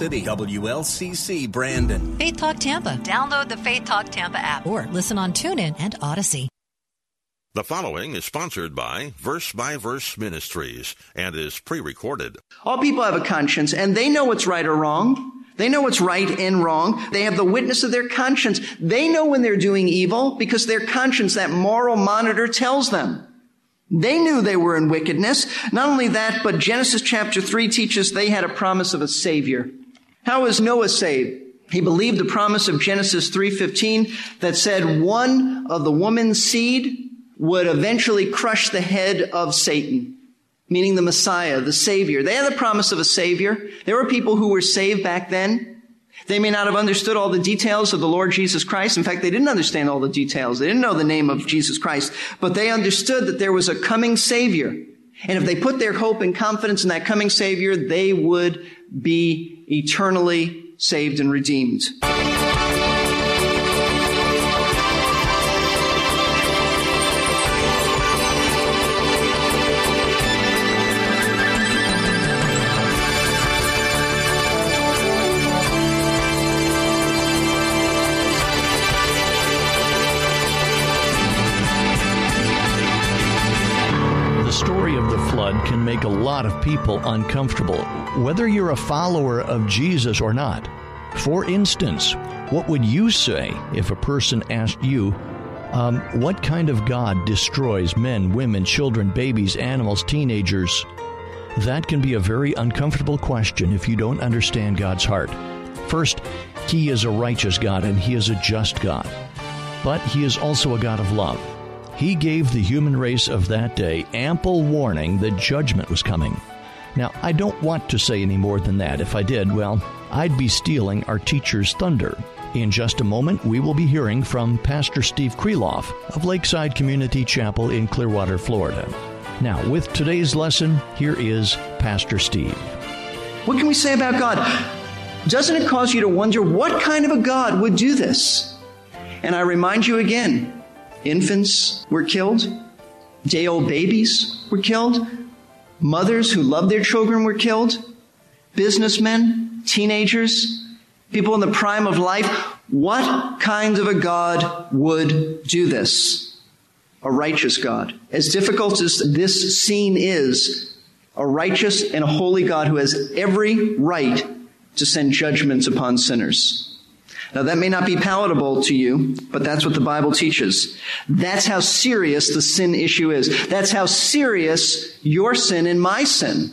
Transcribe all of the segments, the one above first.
City WLCC Brandon. Faith Talk Tampa. Download the Faith Talk Tampa app or listen on TuneIn and Odyssey. The following is sponsored by Verse by Verse Ministries and is pre recorded. All people have a conscience and they know what's right or wrong. They know what's right and wrong. They have the witness of their conscience. They know when they're doing evil because their conscience, that moral monitor tells them. They knew they were in wickedness. Not only that, but Genesis chapter 3 teaches they had a promise of a savior. How was Noah saved? He believed the promise of Genesis 3:15 that said one of the woman's seed would eventually crush the head of Satan, meaning the Messiah, the Savior. They had the promise of a Savior. There were people who were saved back then. They may not have understood all the details of the Lord Jesus Christ. In fact, they didn't understand all the details. They didn't know the name of Jesus Christ, but they understood that there was a coming Savior. And if they put their hope and confidence in that coming Savior, they would be eternally saved and redeemed. The story of the flood can make a lot of people uncomfortable, whether you're a follower of Jesus or not. For instance, what would you say if a person asked you, um, What kind of God destroys men, women, children, babies, animals, teenagers? That can be a very uncomfortable question if you don't understand God's heart. First, He is a righteous God and He is a just God. But He is also a God of love. He gave the human race of that day ample warning that judgment was coming. Now, I don't want to say any more than that. If I did, well, I'd be stealing our teacher's thunder. In just a moment, we will be hearing from Pastor Steve Kreloff of Lakeside Community Chapel in Clearwater, Florida. Now, with today's lesson, here is Pastor Steve. What can we say about God? Doesn't it cause you to wonder what kind of a God would do this? And I remind you again, infants were killed, day old babies were killed, mothers who loved their children were killed, businessmen, teenagers, people in the prime of life. What kind of a God would do this? A righteous God. As difficult as this scene is, a righteous and a holy God who has every right to send judgments upon sinners. Now that may not be palatable to you, but that's what the Bible teaches. That's how serious the sin issue is. That's how serious your sin and my sin.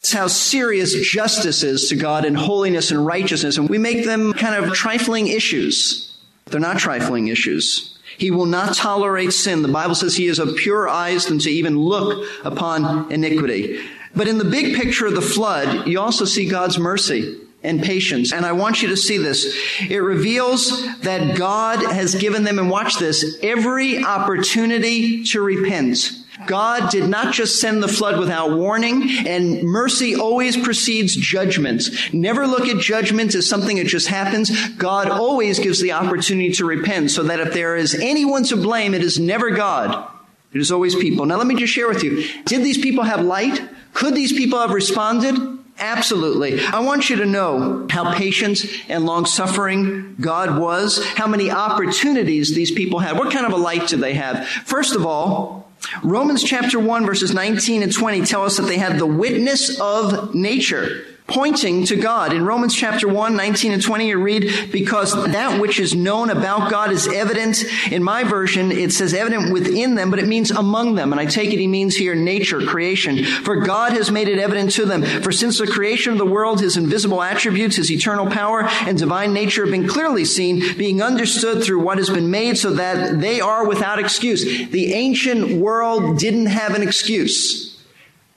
That's how serious justice is to God and holiness and righteousness. And we make them kind of trifling issues. They're not trifling issues. He will not tolerate sin. The Bible says he is of purer eyes than to even look upon iniquity. But in the big picture of the flood, you also see God's mercy and patience. And I want you to see this. It reveals that God has given them, and watch this, every opportunity to repent. God did not just send the flood without warning, and mercy always precedes judgment. Never look at judgment as something that just happens. God always gives the opportunity to repent, so that if there is anyone to blame, it is never God. It is always people. Now let me just share with you. Did these people have light? Could these people have responded? Absolutely. I want you to know how patient and long suffering God was, how many opportunities these people had. What kind of a life did they have? First of all, Romans chapter 1 verses 19 and 20 tell us that they had the witness of nature pointing to God. In Romans chapter 1, 19 and 20, you read, because that which is known about God is evident. In my version, it says evident within them, but it means among them. And I take it he means here nature, creation. For God has made it evident to them. For since the creation of the world, his invisible attributes, his eternal power and divine nature have been clearly seen, being understood through what has been made so that they are without excuse. The ancient world didn't have an excuse.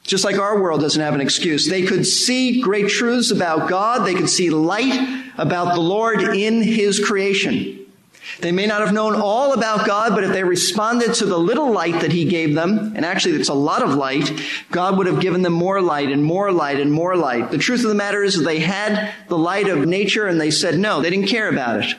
Just like our world doesn't have an excuse. They could see great truths about God. They could see light about the Lord in His creation. They may not have known all about God, but if they responded to the little light that He gave them, and actually it's a lot of light, God would have given them more light and more light and more light. The truth of the matter is they had the light of nature and they said no, they didn't care about it.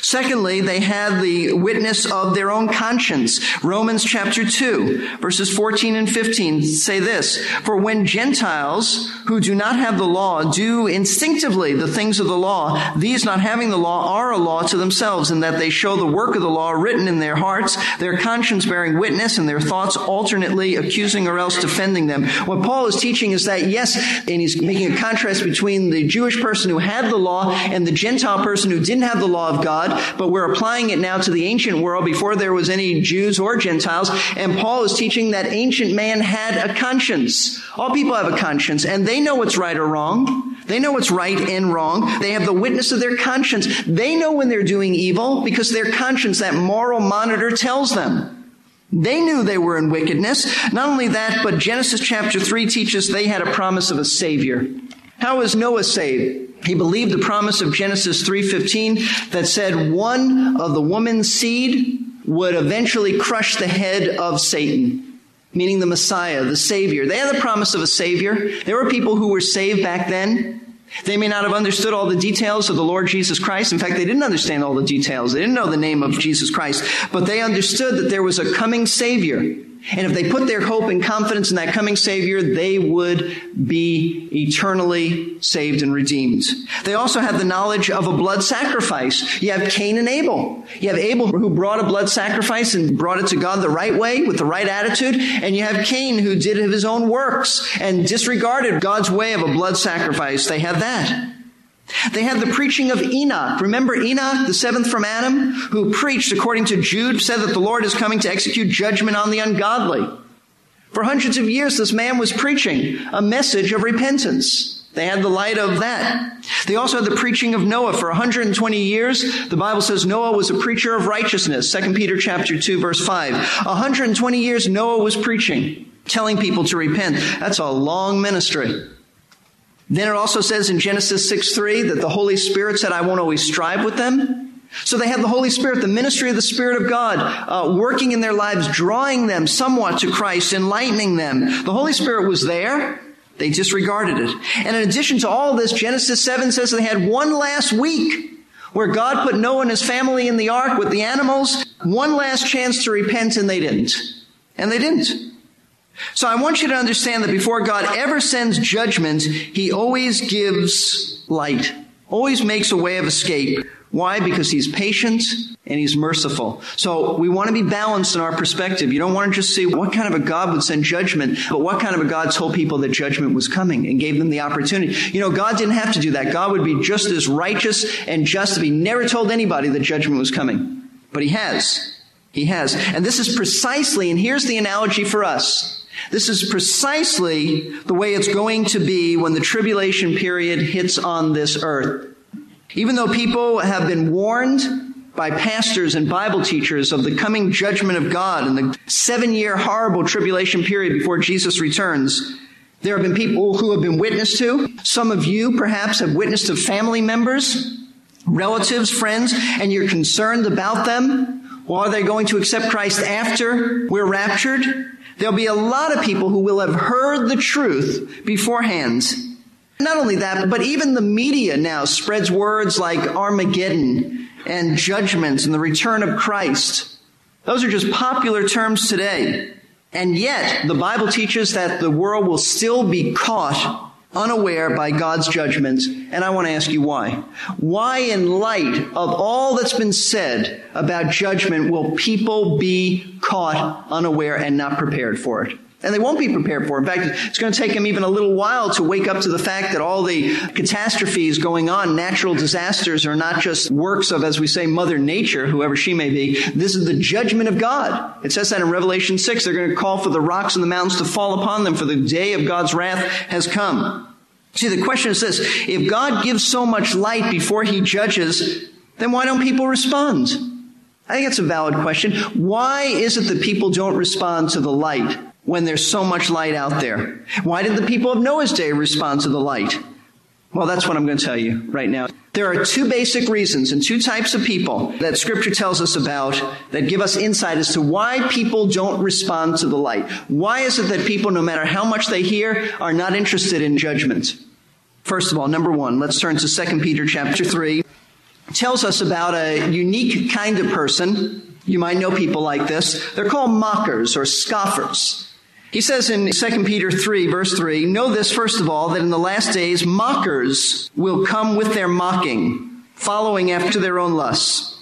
Secondly, they had the witness of their own conscience. Romans chapter 2, verses 14 and 15 say this, For when Gentiles who do not have the law do instinctively the things of the law, these not having the law are a law to themselves in that they show the work of the law written in their hearts, their conscience bearing witness and their thoughts alternately accusing or else defending them. What Paul is teaching is that yes, and he's making a contrast between the Jewish person who had the law and the Gentile person who didn't have the law of God but we're applying it now to the ancient world before there was any Jews or Gentiles. And Paul is teaching that ancient man had a conscience. All people have a conscience and they know what's right or wrong. They know what's right and wrong. They have the witness of their conscience. They know when they're doing evil because their conscience, that moral monitor tells them. They knew they were in wickedness. Not only that, but Genesis chapter 3 teaches they had a promise of a Savior. How was Noah saved? He believed the promise of Genesis 3:15 that said one of the woman's seed would eventually crush the head of Satan, meaning the Messiah, the Savior. They had the promise of a Savior. There were people who were saved back then. They may not have understood all the details of the Lord Jesus Christ. In fact, they didn't understand all the details. They didn't know the name of Jesus Christ, but they understood that there was a coming Savior and if they put their hope and confidence in that coming Savior, they would be eternally saved and redeemed. They also have the knowledge of a blood sacrifice. You have Cain and Abel. You have Abel who brought a blood sacrifice and brought it to God the right way with the right attitude. And you have Cain who did of his own works and disregarded God's way of a blood sacrifice. They have that. They had the preaching of Enoch. Remember Enoch, the seventh from Adam, who preached, according to Jude, said that the Lord is coming to execute judgment on the ungodly. For hundreds of years, this man was preaching a message of repentance. They had the light of that. They also had the preaching of Noah for 120 years. The Bible says Noah was a preacher of righteousness. 2 Peter chapter 2 verse 5. 120 years Noah was preaching, telling people to repent. That's a long ministry. Then it also says in Genesis 6 3 that the Holy Spirit said, I won't always strive with them. So they had the Holy Spirit, the ministry of the Spirit of God, uh, working in their lives, drawing them somewhat to Christ, enlightening them. The Holy Spirit was there. They disregarded it. And in addition to all this, Genesis 7 says they had one last week where God put Noah and his family in the ark with the animals, one last chance to repent, and they didn't. And they didn't. So I want you to understand that before God ever sends judgment, He always gives light, always makes a way of escape. Why? Because He's patient and He's merciful. So we want to be balanced in our perspective. You don't want to just see what kind of a God would send judgment, but what kind of a God told people that judgment was coming and gave them the opportunity. You know, God didn't have to do that. God would be just as righteous and just if He never told anybody that judgment was coming. But He has. He has. And this is precisely, and here's the analogy for us. This is precisely the way it's going to be when the tribulation period hits on this earth. Even though people have been warned by pastors and Bible teachers of the coming judgment of God and the seven year horrible tribulation period before Jesus returns, there have been people who have been witnessed to. Some of you perhaps have witnessed to family members, relatives, friends, and you're concerned about them. Well, are they going to accept Christ after we're raptured? There'll be a lot of people who will have heard the truth beforehand. Not only that, but even the media now spreads words like Armageddon and judgment and the return of Christ. Those are just popular terms today. And yet, the Bible teaches that the world will still be caught unaware by God's judgments. And I want to ask you why. Why, in light of all that's been said about judgment, will people be caught unaware and not prepared for it? And they won't be prepared for. In fact, it's going to take them even a little while to wake up to the fact that all the catastrophes going on, natural disasters, are not just works of, as we say, Mother Nature, whoever she may be. This is the judgment of God. It says that in Revelation 6. They're going to call for the rocks and the mountains to fall upon them, for the day of God's wrath has come. See, the question is this if God gives so much light before he judges, then why don't people respond? I think it's a valid question. Why is it that people don't respond to the light? When there's so much light out there? Why did the people of Noah's day respond to the light? Well, that's what I'm going to tell you right now. There are two basic reasons and two types of people that scripture tells us about that give us insight as to why people don't respond to the light. Why is it that people, no matter how much they hear, are not interested in judgment? First of all, number one, let's turn to 2 Peter chapter 3. It tells us about a unique kind of person. You might know people like this. They're called mockers or scoffers. He says in 2 Peter 3 verse 3, know this first of all, that in the last days mockers will come with their mocking, following after their own lusts.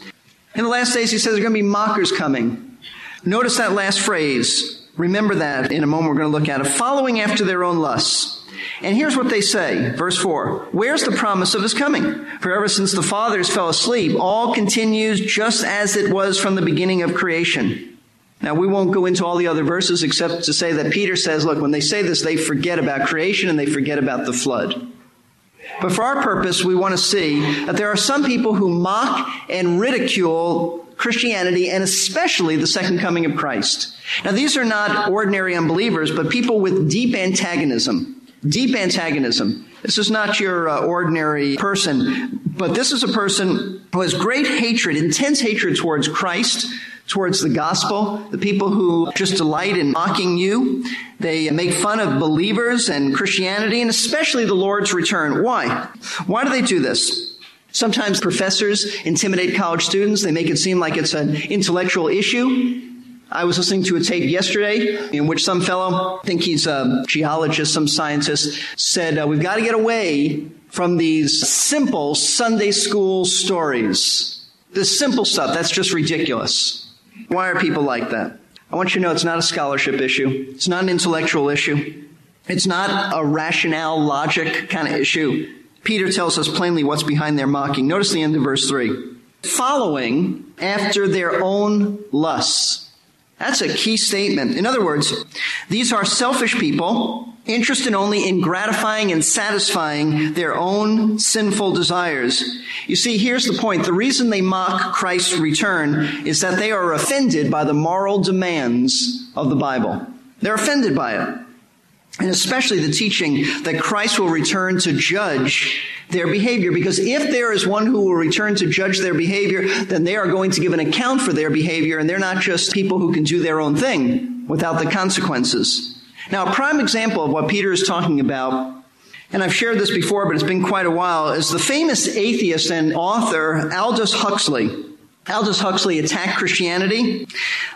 In the last days, he says there are going to be mockers coming. Notice that last phrase. Remember that in a moment we're going to look at it. Following after their own lusts. And here's what they say, verse 4. Where's the promise of his coming? For ever since the fathers fell asleep, all continues just as it was from the beginning of creation. Now, we won't go into all the other verses except to say that Peter says, look, when they say this, they forget about creation and they forget about the flood. But for our purpose, we want to see that there are some people who mock and ridicule Christianity and especially the second coming of Christ. Now, these are not ordinary unbelievers, but people with deep antagonism. Deep antagonism. This is not your uh, ordinary person, but this is a person who has great hatred, intense hatred towards Christ, towards the gospel, the people who just delight in mocking you. They make fun of believers and Christianity and especially the Lord's return. Why? Why do they do this? Sometimes professors intimidate college students. They make it seem like it's an intellectual issue. I was listening to a tape yesterday in which some fellow, I think he's a geologist, some scientist, said, uh, we've got to get away from these simple Sunday school stories. This simple stuff, that's just ridiculous. Why are people like that? I want you to know it's not a scholarship issue. It's not an intellectual issue. It's not a rationale, logic kind of issue. Peter tells us plainly what's behind their mocking. Notice the end of verse 3. Following after their own lusts. That's a key statement. In other words, these are selfish people interested only in gratifying and satisfying their own sinful desires. You see, here's the point. The reason they mock Christ's return is that they are offended by the moral demands of the Bible. They're offended by it. And especially the teaching that Christ will return to judge their behavior. Because if there is one who will return to judge their behavior, then they are going to give an account for their behavior, and they're not just people who can do their own thing without the consequences. Now, a prime example of what Peter is talking about and I've shared this before, but it's been quite a while, is the famous atheist and author Aldous Huxley. Aldous Huxley attacked Christianity.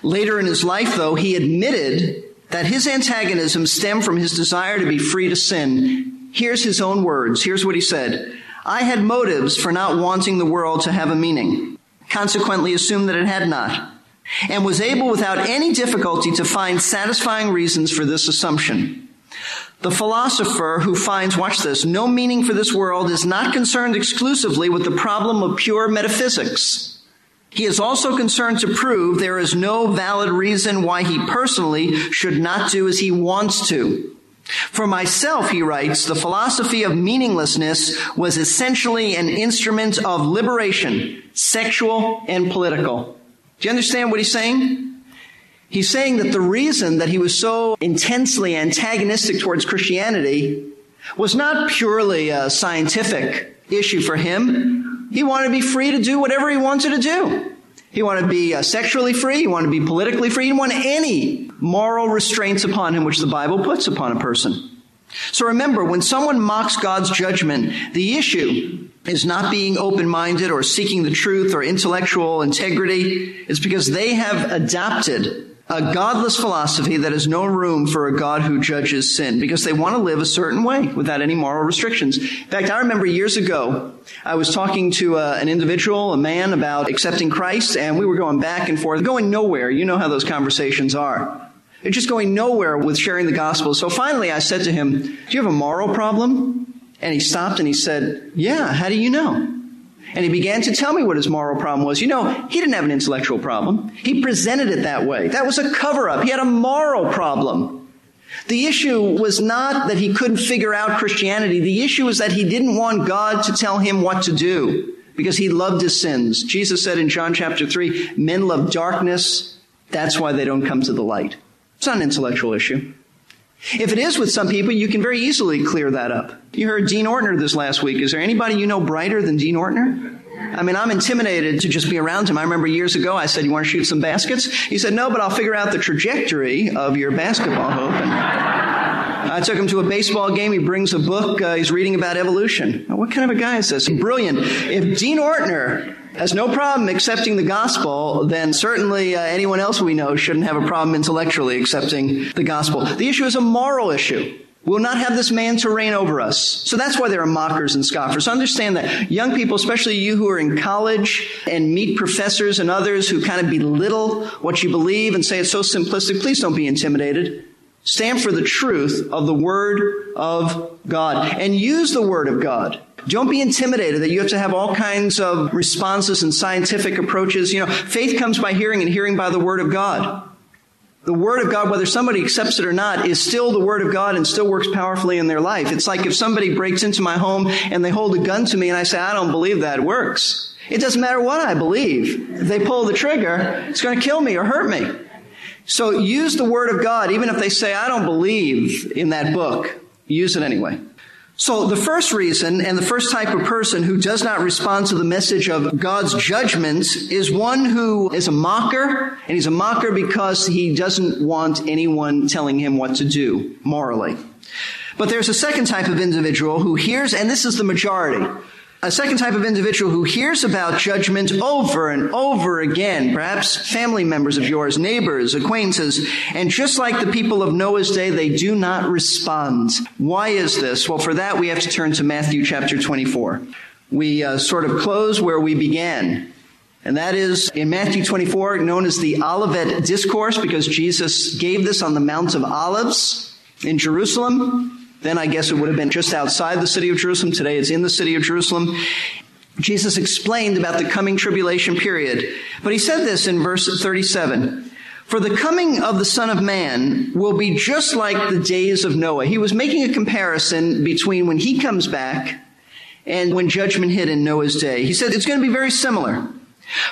Later in his life, though, he admitted that his antagonism stemmed from his desire to be free to sin. Here's his own words. Here's what he said. I had motives for not wanting the world to have a meaning. Consequently, assumed that it had not. And was able without any difficulty to find satisfying reasons for this assumption. The philosopher who finds, watch this, no meaning for this world is not concerned exclusively with the problem of pure metaphysics. He is also concerned to prove there is no valid reason why he personally should not do as he wants to. For myself, he writes, the philosophy of meaninglessness was essentially an instrument of liberation, sexual and political. Do you understand what he's saying? He's saying that the reason that he was so intensely antagonistic towards Christianity was not purely a scientific issue for him. He wanted to be free to do whatever he wanted to do. He wanted to be uh, sexually free. He wanted to be politically free. He didn't want any moral restraints upon him, which the Bible puts upon a person. So remember, when someone mocks God's judgment, the issue is not being open-minded or seeking the truth or intellectual integrity. It's because they have adopted a godless philosophy that has no room for a God who judges sin because they want to live a certain way without any moral restrictions. In fact, I remember years ago, I was talking to uh, an individual, a man, about accepting Christ, and we were going back and forth, going nowhere. You know how those conversations are. They're just going nowhere with sharing the gospel. So finally, I said to him, Do you have a moral problem? And he stopped and he said, Yeah, how do you know? And he began to tell me what his moral problem was. You know, he didn't have an intellectual problem. He presented it that way. That was a cover up. He had a moral problem. The issue was not that he couldn't figure out Christianity. The issue was that he didn't want God to tell him what to do because he loved his sins. Jesus said in John chapter 3, men love darkness. That's why they don't come to the light. It's not an intellectual issue. If it is with some people, you can very easily clear that up. You heard Dean Ortner this last week. Is there anybody you know brighter than Dean Ortner? I mean, I'm intimidated to just be around him. I remember years ago I said, You want to shoot some baskets? He said, No, but I'll figure out the trajectory of your basketball hoop. And I took him to a baseball game. He brings a book. Uh, he's reading about evolution. What kind of a guy is this? Brilliant. If Dean Ortner has no problem accepting the gospel, then certainly uh, anyone else we know shouldn't have a problem intellectually accepting the gospel. The issue is a moral issue. We'll not have this man to reign over us. So that's why there are mockers and scoffers. Understand that young people, especially you who are in college and meet professors and others who kind of belittle what you believe and say it's so simplistic, please don't be intimidated. Stand for the truth of the Word of God and use the Word of God. Don't be intimidated that you have to have all kinds of responses and scientific approaches. You know, faith comes by hearing and hearing by the Word of God. The Word of God, whether somebody accepts it or not, is still the Word of God and still works powerfully in their life. It's like if somebody breaks into my home and they hold a gun to me and I say, I don't believe that, works. It doesn't matter what I believe. If they pull the trigger, it's going to kill me or hurt me. So use the Word of God, even if they say, I don't believe in that book. Use it anyway. So the first reason and the first type of person who does not respond to the message of God's judgments is one who is a mocker, and he's a mocker because he doesn't want anyone telling him what to do morally. But there's a second type of individual who hears, and this is the majority, a second type of individual who hears about judgment over and over again, perhaps family members of yours, neighbors, acquaintances, and just like the people of Noah's day, they do not respond. Why is this? Well, for that, we have to turn to Matthew chapter 24. We uh, sort of close where we began. And that is in Matthew 24, known as the Olivet Discourse, because Jesus gave this on the Mount of Olives in Jerusalem. Then I guess it would have been just outside the city of Jerusalem. Today it's in the city of Jerusalem. Jesus explained about the coming tribulation period. But he said this in verse 37. For the coming of the Son of Man will be just like the days of Noah. He was making a comparison between when he comes back and when judgment hit in Noah's day. He said it's going to be very similar.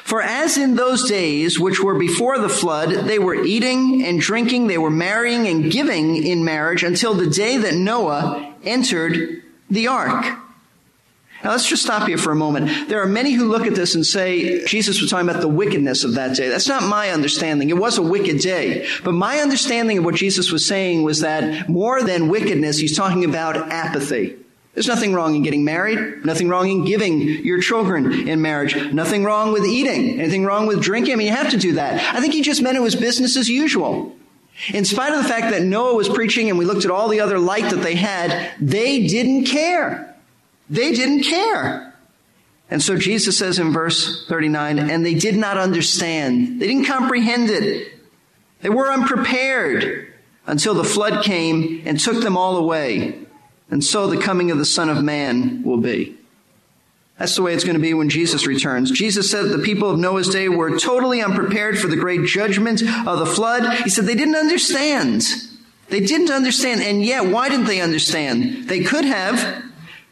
For as in those days which were before the flood, they were eating and drinking, they were marrying and giving in marriage until the day that Noah entered the ark. Now let's just stop here for a moment. There are many who look at this and say Jesus was talking about the wickedness of that day. That's not my understanding. It was a wicked day. But my understanding of what Jesus was saying was that more than wickedness, he's talking about apathy. There's nothing wrong in getting married, nothing wrong in giving your children in marriage, nothing wrong with eating, anything wrong with drinking. I mean, you have to do that. I think he just meant it was business as usual. In spite of the fact that Noah was preaching and we looked at all the other light that they had, they didn't care. They didn't care. And so Jesus says in verse 39, and they did not understand. They didn't comprehend it. They were unprepared until the flood came and took them all away. And so the coming of the Son of Man will be. That's the way it's going to be when Jesus returns. Jesus said the people of Noah's day were totally unprepared for the great judgment of the flood. He said they didn't understand. They didn't understand. And yet, why didn't they understand? They could have.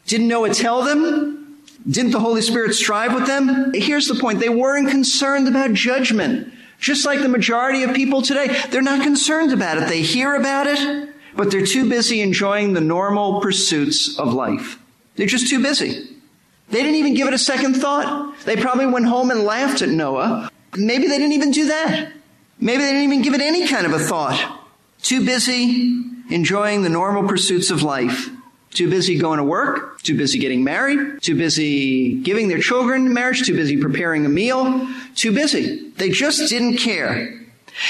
Didn't Noah tell them? Didn't the Holy Spirit strive with them? Here's the point. They weren't concerned about judgment. Just like the majority of people today, they're not concerned about it. They hear about it, but they're too busy enjoying the normal pursuits of life. They're just too busy. They didn't even give it a second thought. They probably went home and laughed at Noah. Maybe they didn't even do that. Maybe they didn't even give it any kind of a thought. Too busy enjoying the normal pursuits of life. Too busy going to work, too busy getting married, too busy giving their children marriage, too busy preparing a meal, too busy. They just didn't care.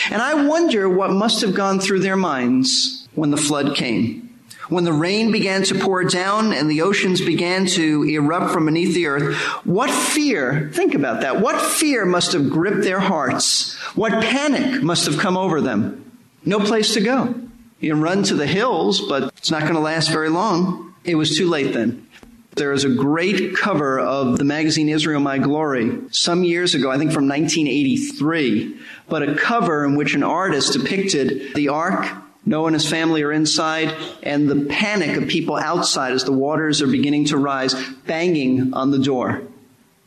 And I wonder what must have gone through their minds when the flood came. When the rain began to pour down and the oceans began to erupt from beneath the earth, what fear, think about that, what fear must have gripped their hearts? What panic must have come over them? No place to go. You can run to the hills, but it's not going to last very long. It was too late then. There is a great cover of the magazine Israel My Glory some years ago, I think from 1983, but a cover in which an artist depicted the ark Noah and his family are inside, and the panic of people outside as the waters are beginning to rise, banging on the door.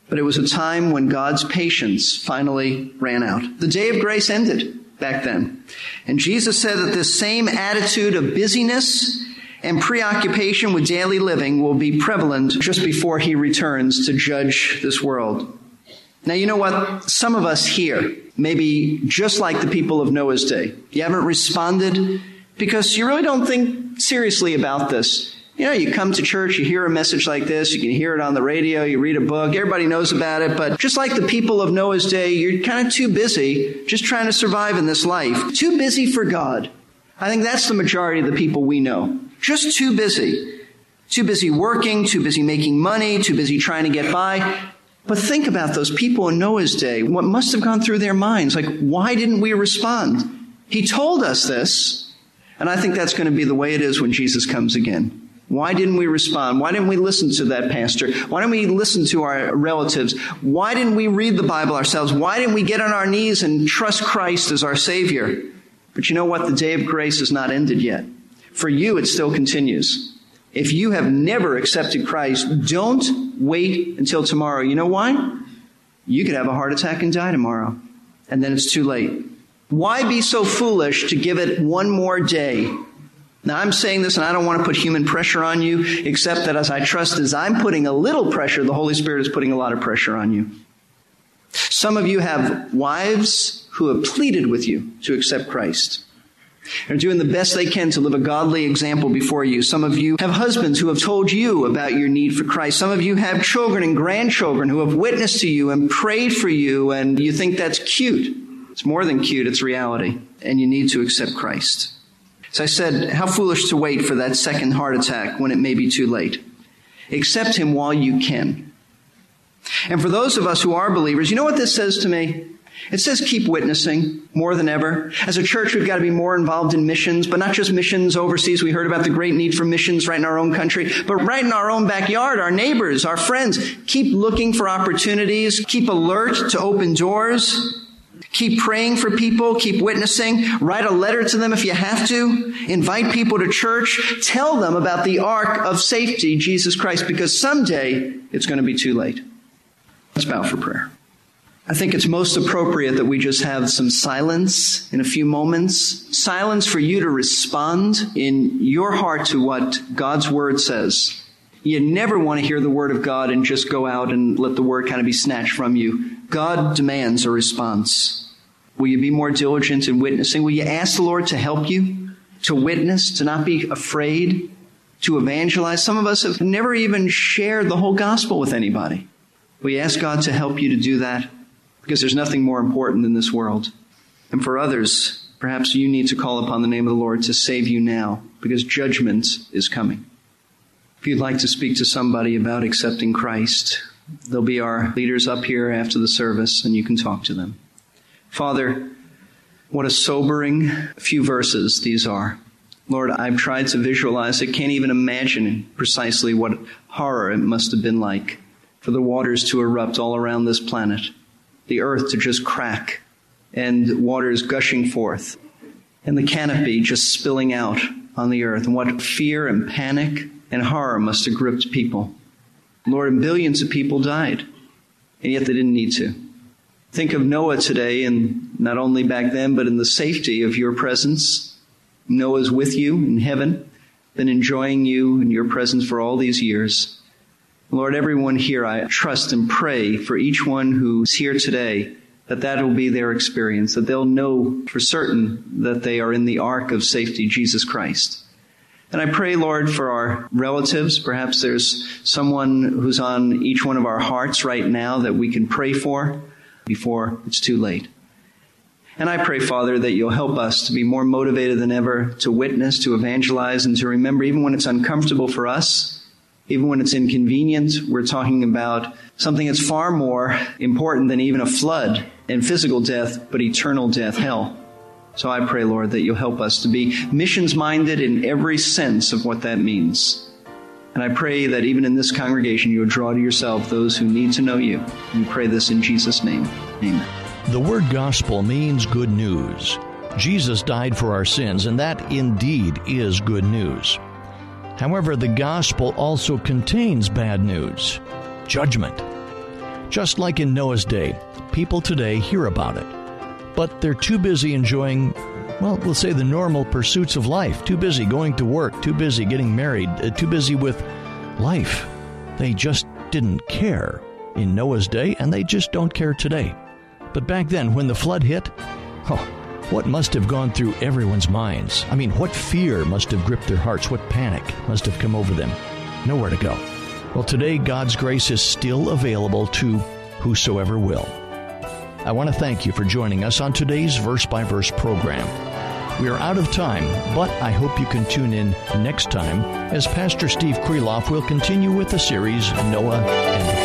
But it was a time when God's patience finally ran out. The day of grace ended. back then. And Jesus said that this same attitude of busyness and preoccupation with daily living will be prevalent just before he returns to judge this world. Now, you know what? Some of us here may be just like the people of Noah's day. You haven't responded because you really don't think seriously about this. You know, you come to church, you hear a message like this, you can hear it on the radio, you read a book, everybody knows about it, but just like the people of Noah's day, you're kind of too busy just trying to survive in this life. Too busy for God. I think that's the majority of the people we know. Just too busy. Too busy working, too busy making money, too busy trying to get by. But think about those people in Noah's day. What must have gone through their minds? Like, why didn't we respond? He told us this. And I think that's going to be the way it is when Jesus comes again. Why didn't we respond? Why didn't we listen to that pastor? Why didn't we listen to our relatives? Why didn't we read the Bible ourselves? Why didn't we get on our knees and trust Christ as our Savior? But you know what? The day of grace is not ended yet. For you, it still continues. If you have never accepted Christ, don't wait until tomorrow. You know why? You could have a heart attack and die tomorrow, and then it's too late. Why be so foolish to give it one more day? Now, I'm saying this and I don't want to put human pressure on you, except that as I trust as I'm putting a little pressure, the Holy Spirit is putting a lot of pressure on you. Some of you have wives who have pleaded with you to accept Christ. They're doing the best they can to live a godly example before you. Some of you have husbands who have told you about your need for Christ. Some of you have children and grandchildren who have witnessed to you and prayed for you, and you think that's cute. It's more than cute, it's reality. And you need to accept Christ. So I said, how foolish to wait for that second heart attack when it may be too late. Accept him while you can. And for those of us who are believers, you know what this says to me? It says keep witnessing more than ever. As a church, we've got to be more involved in missions, but not just missions overseas. We heard about the great need for missions right in our own country, but right in our own backyard, our neighbors, our friends. Keep looking for opportunities. Keep alert to open doors. Keep praying for people, keep witnessing, write a letter to them if you have to, invite people to church, tell them about the ark of safety, Jesus Christ, because someday it's going to be too late. Let's bow for prayer. I think it's most appropriate that we just have some silence in a few moments. Silence for you to respond in your heart to what God's word says. You never want to hear the word of God and just go out and let the word kind of be snatched from you. God demands a response. Will you be more diligent in witnessing? Will you ask the Lord to help you to witness, to not be afraid, to evangelize? Some of us have never even shared the whole gospel with anybody. You ask God to help you to do that? Because there's nothing more important in this world. And for others, perhaps you need to call upon the name of the Lord to save you now, because judgment is coming. If you'd like to speak to somebody about accepting Christ, there'll be our leaders up here after the service, and you can talk to them. Father, what a sobering few verses these are. Lord, I've tried to visualize it, can't even imagine precisely what horror it must have been like for the waters to erupt all around this planet, the earth to just crack, and waters gushing forth, and the canopy just spilling out on the earth. And what fear and panic and horror must have gripped people. Lord, and billions of people died, and yet they didn't need to. Think of Noah today, and not only back then, but in the safety of your presence. Noah's with you in heaven, been enjoying you and your presence for all these years. Lord, everyone here, I trust and pray for each one who's here today that that will be their experience, that they'll know for certain that they are in the ark of safety, Jesus Christ. And I pray, Lord, for our relatives. Perhaps there's someone who's on each one of our hearts right now that we can pray for before it's too late. And I pray, Father, that you'll help us to be more motivated than ever to witness, to evangelize, and to remember, even when it's uncomfortable for us, even when it's inconvenient, we're talking about something that's far more important than even a flood and physical death, but eternal death, hell. So I pray, Lord, that you'll help us to be missions minded in every sense of what that means. And I pray that even in this congregation, you will draw to yourself those who need to know you. We pray this in Jesus' name. Amen. The word gospel means good news. Jesus died for our sins, and that indeed is good news. However, the gospel also contains bad news judgment. Just like in Noah's day, people today hear about it. but they're too busy enjoying, well, we'll say the normal pursuits of life. Too busy going to work, too busy getting married, uh, too busy with life. They just didn't care in Noah's day, and they just don't care today. But back then, when the flood hit, oh, what must have gone through everyone's minds? I mean, what fear must have gripped their hearts? What panic must have come over them? Nowhere to go. Well, today, God's grace is still available to whosoever will. I want to thank you for joining us on today's verse by verse program. We are out of time, but I hope you can tune in next time as Pastor Steve Kreloff will continue with the series Noah and